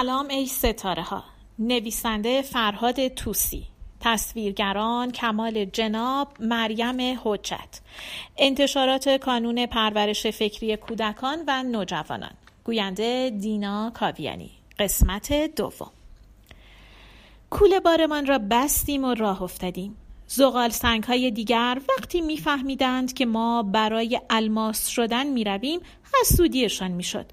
سلام ای ستاره ها نویسنده فرهاد توسی تصویرگران کمال جناب مریم حجت انتشارات کانون پرورش فکری کودکان و نوجوانان. گوینده دینا کاویانی. قسمت دوم. کوله بارمان را بستیم و راه افتادیم. زغال سنگ های دیگر وقتی میفهمیدند که ما برای الماس شدن می رویم حسودیشان می شد.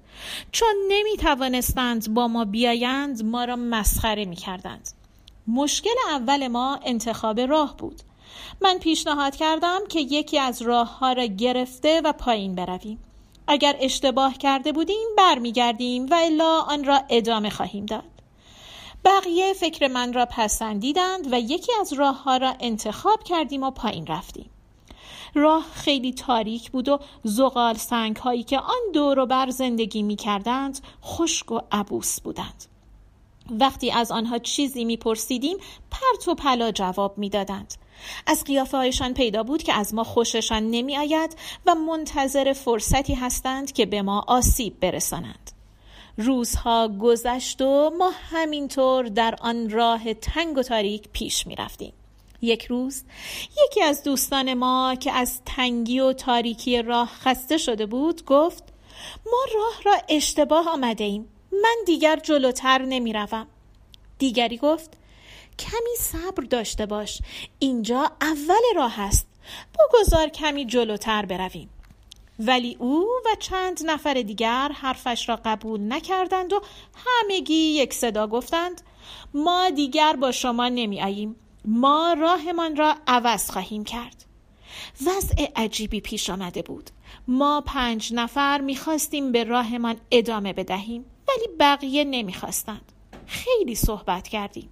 چون نمی توانستند با ما بیایند ما را مسخره می کردند. مشکل اول ما انتخاب راه بود. من پیشنهاد کردم که یکی از راه ها را گرفته و پایین برویم. اگر اشتباه کرده بودیم برمیگردیم و الا آن را ادامه خواهیم داد. بقیه فکر من را پسندیدند و یکی از راه ها را انتخاب کردیم و پایین رفتیم. راه خیلی تاریک بود و زغال سنگ هایی که آن دور و بر زندگی می کردند خشک و عبوس بودند. وقتی از آنها چیزی میپرسیدیم پرت و پلا جواب می‌دادند از قیافه هایشان پیدا بود که از ما خوششان نمی آید و منتظر فرصتی هستند که به ما آسیب برسانند روزها گذشت و ما همینطور در آن راه تنگ و تاریک پیش می رفتیم. یک روز یکی از دوستان ما که از تنگی و تاریکی راه خسته شده بود گفت ما راه را اشتباه آمده ایم من دیگر جلوتر نمی روم. دیگری گفت کمی صبر داشته باش اینجا اول راه است بگذار کمی جلوتر برویم ولی او و چند نفر دیگر حرفش را قبول نکردند و همگی یک صدا گفتند ما دیگر با شما نمی آییم ما راهمان را عوض خواهیم کرد. وضع عجیبی پیش آمده بود. ما پنج نفر می‌خواستیم به راهمان ادامه بدهیم ولی بقیه نمی‌خواستند. خیلی صحبت کردیم.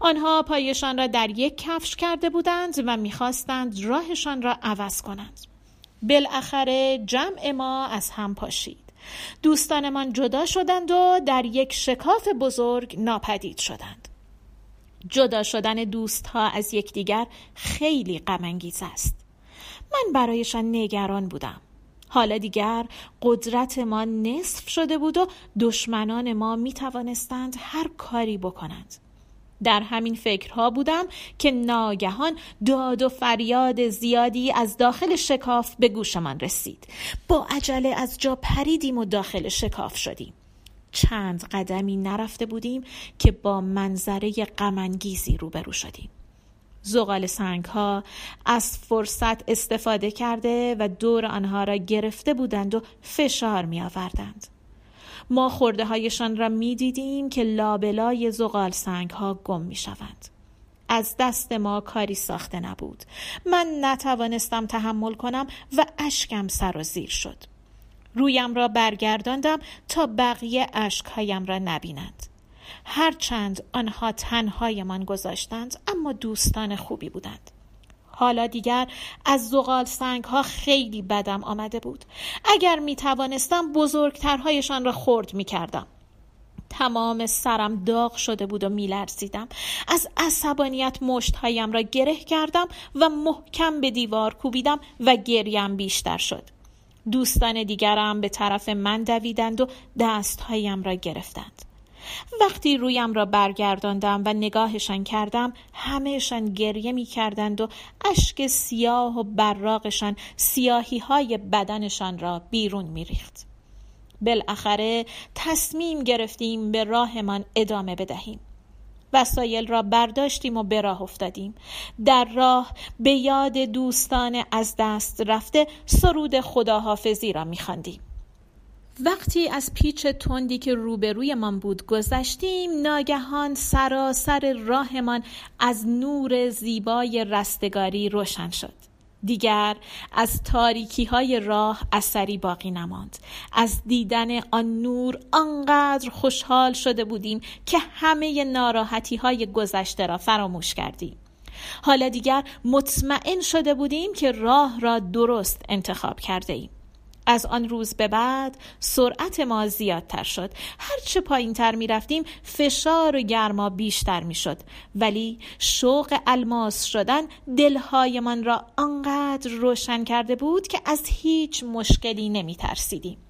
آنها پایشان را در یک کفش کرده بودند و می‌خواستند راهشان را عوض کنند. بالاخره جمع ما از هم پاشید. دوستانمان جدا شدند و در یک شکاف بزرگ ناپدید شدند. جدا شدن دوست ها از یکدیگر خیلی غمانگیز است. من برایشان نگران بودم. حالا دیگر قدرت ما نصف شده بود و دشمنان ما می توانستند هر کاری بکنند. در همین فکرها بودم که ناگهان داد و فریاد زیادی از داخل شکاف به گوشمان رسید. با عجله از جا پریدیم و داخل شکاف شدیم. چند قدمی نرفته بودیم که با منظره غمانگیزی روبرو شدیم. زغال سنگ ها از فرصت استفاده کرده و دور آنها را گرفته بودند و فشار می آوردند. ما خورده هایشان را می دیدیم که لابلای زغال سنگ ها گم می شوند. از دست ما کاری ساخته نبود. من نتوانستم تحمل کنم و اشکم سر و زیر شد. رویم را برگرداندم تا بقیه اشکهایم را نبینند. هرچند آنها تنهایمان گذاشتند اما دوستان خوبی بودند حالا دیگر از زغال سنگ ها خیلی بدم آمده بود. اگر می توانستم بزرگترهایشان را خرد می کردم تمام سرم داغ شده بود و میلرزیدم. از عصبانیت مشتهایم را گره کردم و محکم به دیوار کوبیدم و گریم بیشتر شد. دوستان دیگرم به طرف من دویدند و دستهایم را گرفتند. وقتی رویم را برگرداندم و نگاهشان کردم همهشان گریه می کردند و اشک سیاه و براغشان سیاهی های بدنشان را بیرون می ریخت. بالاخره تصمیم گرفتیم به راهمان ادامه بدهیم. وسایل را برداشتیم و به راه افتادیم در راه به یاد دوستان از دست رفته سرود خداحافظی را میخواندیم وقتی از پیچ تندی که روبرویمان بود گذشتیم ناگهان سراسر راهمان از نور زیبای رستگاری روشن شد. دیگر از تاریکی های راه اثری باقی نماند. از دیدن آن نور آنقدر خوشحال شده بودیم که همه ناراحتی های گذشته را فراموش کردیم. حالا دیگر مطمئن شده بودیم که راه را درست انتخاب کرده ایم. از آن روز به بعد سرعت ما زیادتر شد. هرچه پایین تر می رفتیم فشار و گرما بیشتر می شد ولی شوق الماس شدن دلهایمان را آنقدر روشن کرده بود که از هیچ مشکلی نمی ترسیدیم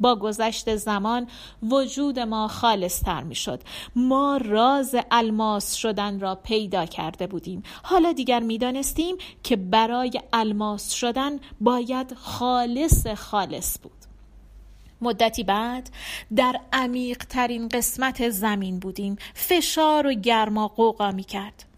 با گذشت زمان وجود ما خالصتر می شد ما راز الماس شدن را پیدا کرده بودیم. حالا دیگر می دانستیم که برای الماس شدن باید خالص خالص بود. مدتی بعد در عمیق ترین قسمت زمین بودیم. فشار و گرما قوقا می کرد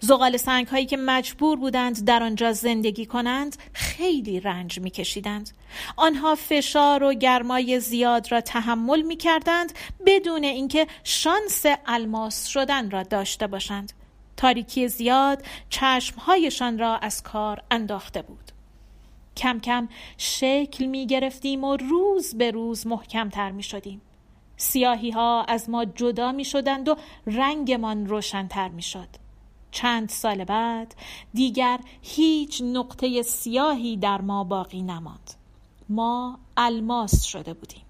زغال سنگ هایی که مجبور بودند در آنجا زندگی کنند خیلی رنج می کشیدند. آنها فشار و گرمای زیاد را تحمل می کردند بدون اینکه شانس الماس شدن را داشته باشند. تاریکی زیاد چشمهایشان را از کار انداخته بود. کم کم شکل می گرفتیم و روز به روز محکمتر می شدیم. سیاهی ها از ما جدا می شدند و رنگمان روشنتر می شد. چند سال بعد دیگر هیچ نقطه سیاهی در ما باقی نماند ما الماس شده بودیم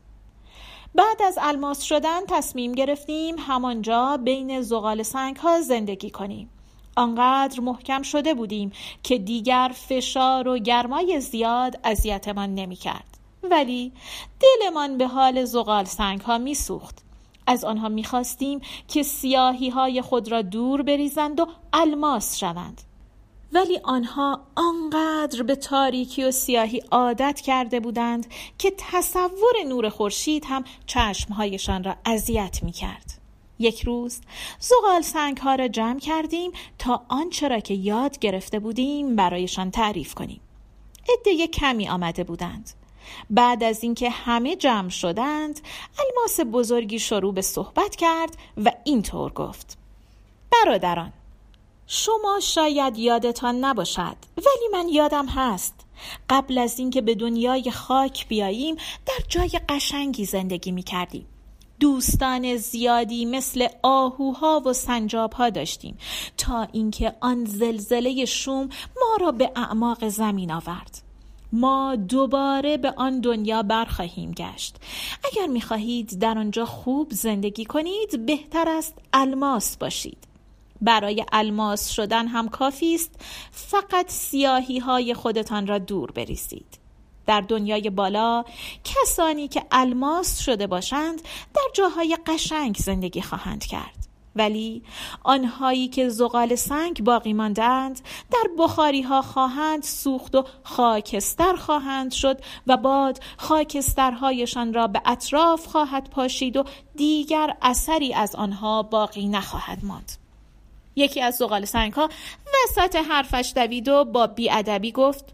بعد از الماس شدن تصمیم گرفتیم همانجا بین زغال سنگ ها زندگی کنیم آنقدر محکم شده بودیم که دیگر فشار و گرمای زیاد اذیتمان نمی کرد. ولی دلمان به حال زغال سنگ ها می سوخت. از آنها می‌خواستیم که سیاهی های خود را دور بریزند و الماس شوند ولی آنها آنقدر به تاریکی و سیاهی عادت کرده بودند که تصور نور خورشید هم چشمهایشان را اذیت می کرد. یک روز زغال سنگ ها را جمع کردیم تا آنچه را که یاد گرفته بودیم برایشان تعریف کنیم. عده کمی آمده بودند. بعد از اینکه همه جمع شدند الماس بزرگی شروع به صحبت کرد و اینطور گفت. برادران شما شاید یادتان نباشد ولی من یادم هست. قبل از اینکه به دنیای خاک بیاییم در جای قشنگی زندگی می کردیم دوستان زیادی مثل آهوها و سنجابها داشتیم تا اینکه آن زلزله شوم ما را به اعماق زمین آورد. ما دوباره به آن دنیا برخواهیم گشت. اگر می‌خواهید در آنجا خوب زندگی کنید بهتر است الماس باشید. برای الماس شدن هم کافی است فقط سیاهی های خودتان را دور بریزید. در دنیای بالا کسانی که الماس شده باشند در جاهای قشنگ زندگی خواهند کرد. ولی آنهایی که زغال سنگ باقی ماندند در بخاری ها خواهند سوخت و خاکستر خواهند شد و باد خاکسترهایشان را به اطراف خواهد پاشید و دیگر اثری از آنها باقی نخواهد ماند یکی از زغال سنگ ها وسط حرفش دوید و با بیادبی گفت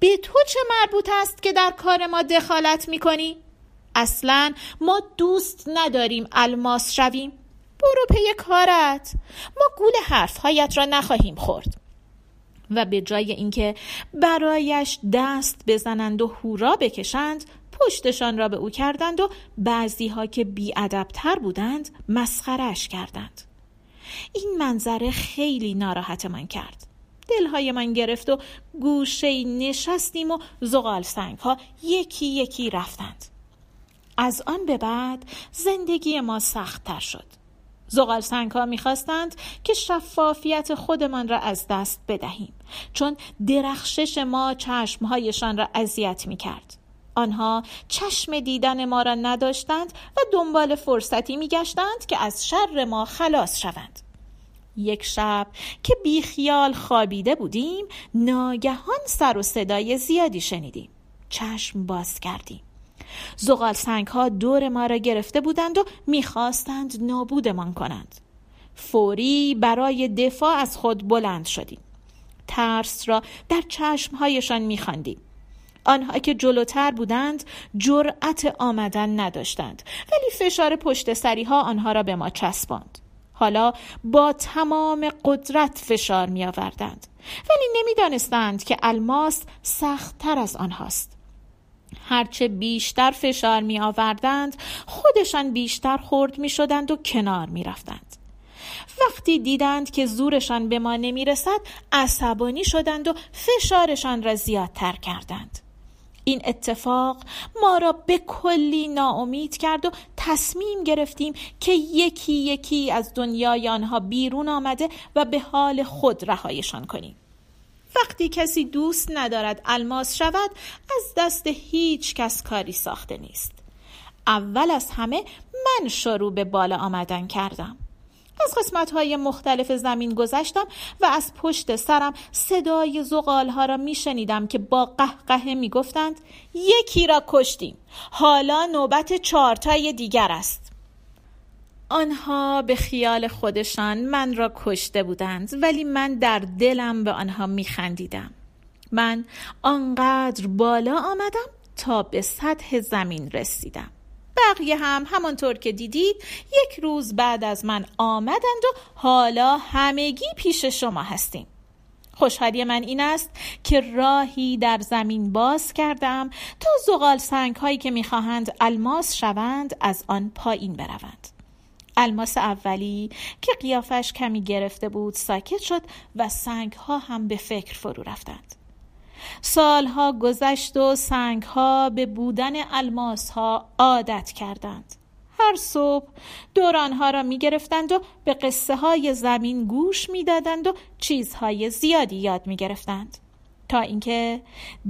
به تو چه مربوط است که در کار ما دخالت می‌کنی؟ اصلا ما دوست نداریم الماس شویم برو پی کارت. ما گول حرفهایت را نخواهیم خورد. و به جای اینکه برایش دست بزنند و هورا بکشند پشتشان را به او کردند و بعضی ها که بیادبتر بودند مسخرش کردند. این منظره خیلی ناراحت من کرد. دلهای من گرفت و گوشه نشستیم و زغال سنگ ها یکی یکی رفتند. از آن به بعد زندگی ما سختتر شد. زغال سنگ ها می‌خواستند که شفافیت خودمان را از دست بدهیم چون درخشش ما چشمهایشان را اذیت می‌کرد. آنها چشم دیدن ما را نداشتند و دنبال فرصتی میگشتند که از شر ما خلاص شوند. یک شب که بیخیال خوابیده بودیم ناگهان سر و صدای زیادی شنیدیم. چشم باز کردیم. زغال سنگ ها دور ما را گرفته بودند و می‌خواستند نابودمان کنند. فوری برای دفاع از خود بلند شدیم. ترس را در چشمهایشان میخواندیم. آنها که جلوتر بودند جرأت آمدن نداشتند. ولی فشار پشت سری ها آنها را به ما چسباند. حالا با تمام قدرت فشار می آوردند ولی نمی‌دانستند که الماس سختتر از آنهاست. هرچه بیشتر فشار می آوردند خودشان بیشتر خورد می شدند و کنار می رفتند. وقتی دیدند که زورشان به ما نمی رسد عصبانی شدند و فشارشان را زیادتر کردند. این اتفاق ما را به کلی ناامید کرد و تصمیم گرفتیم که یکی یکی از دنیای آنها بیرون آمده و به حال خود رهایشان کنیم. وقتی کسی دوست ندارد الماس شود از دست هیچ کس کاری ساخته نیست. اول از همه من شروع به بالا آمدن کردم. از قسمت های مختلف زمین گذشتم و از پشت سرم صدای زغال ها را می شنیدم که با قهقه می گفتند یکی را کشتیم. حالا نوبت چارتای دیگر است. آنها به خیال خودشان من را کشته بودند ولی من در دلم به آنها می خندیدم من آنقدر بالا آمدم تا به سطح زمین رسیدم. بقیه هم همانطور که دیدید یک روز بعد از من آمدند و حالا همگی پیش شما هستیم. خوشحالی من این است که راهی در زمین باز کردم تا زغال سنگ هایی که می‌خواهند الماس شوند از آن پایین بروند. الماس اولی که قیافش کمی گرفته بود ساکت شد و سنگ ها هم به فکر فرو رفتند. سالها گذشت و سنگها به بودن الماس ها عادت کردند. هر صبح دورانها را می گرفتند و به قصه های زمین گوش می دادند و چیزهای زیادی یاد می گرفتند تا اینکه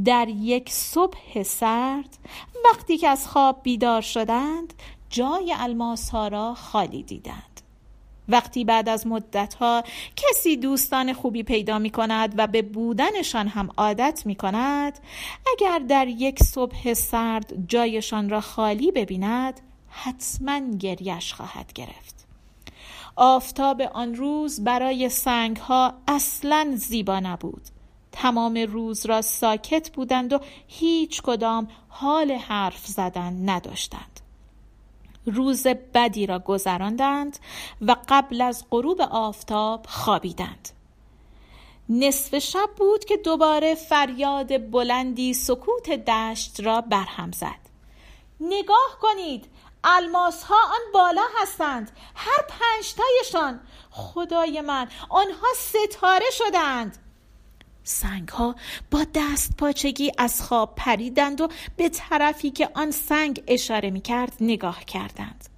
در یک صبح سرد وقتی که از خواب بیدار شدند جای الماس ها را خالی دیدند. وقتی بعد از مدتها کسی دوستان خوبی پیدا می کند و به بودنشان هم عادت می کند اگر در یک صبح سرد جایشان را خالی ببیند حتما گریش خواهد گرفت. آفتاب آن روز برای سنگ ها اصلا زیبا نبود. تمام روز را ساکت بودند و هیچ کدام حال حرف زدن نداشتند. روز بدی را گذراندند و قبل از غروب آفتاب خوابیدند. نصف شب بود که دوباره فریاد بلندی سکوت دشت را برهم زد. نگاه کنید الماس ها آن بالا هستند هر پنجتایشان. خدای من آنها ستاره شدند. سنگ ها با دست پاچگی از خواب پریدند و به طرفی که آن سنگ اشاره می کرد نگاه کردند.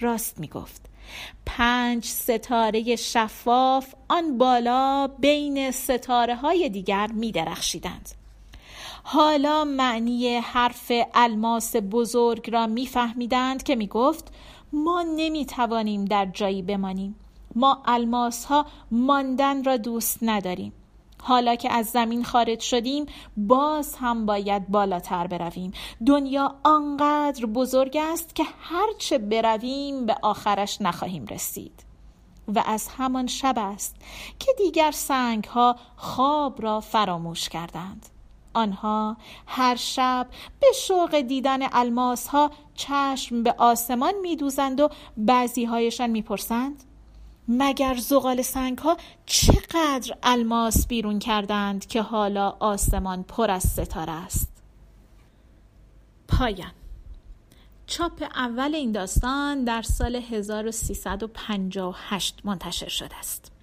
راست می گفت پنج ستاره شفاف آن بالا بین ستاره های دیگر می درخشیدند حالا معنی حرف الماس بزرگ را میفهمیدند که می گفت ما نمی توانیم در جایی بمانیم. ما الماس ها ماندن را دوست نداریم. حالا که از زمین خارج شدیم باز هم باید بالاتر برویم. دنیا آنقدر بزرگ است که هرچه برویم به آخرش نخواهیم رسید. و از همان شب است که دیگر سنگ ها خواب را فراموش کردند. آنها هر شب به شوق دیدن الماس ها چشم به آسمان می دوزند و بعضی هایشان می پرسند مگر زغال سنگ ها چقدر الماس بیرون کردند که حالا آسمان پر از ستاره است؟ پایان. چاپ اول این داستان در سال 1358 منتشر شده است.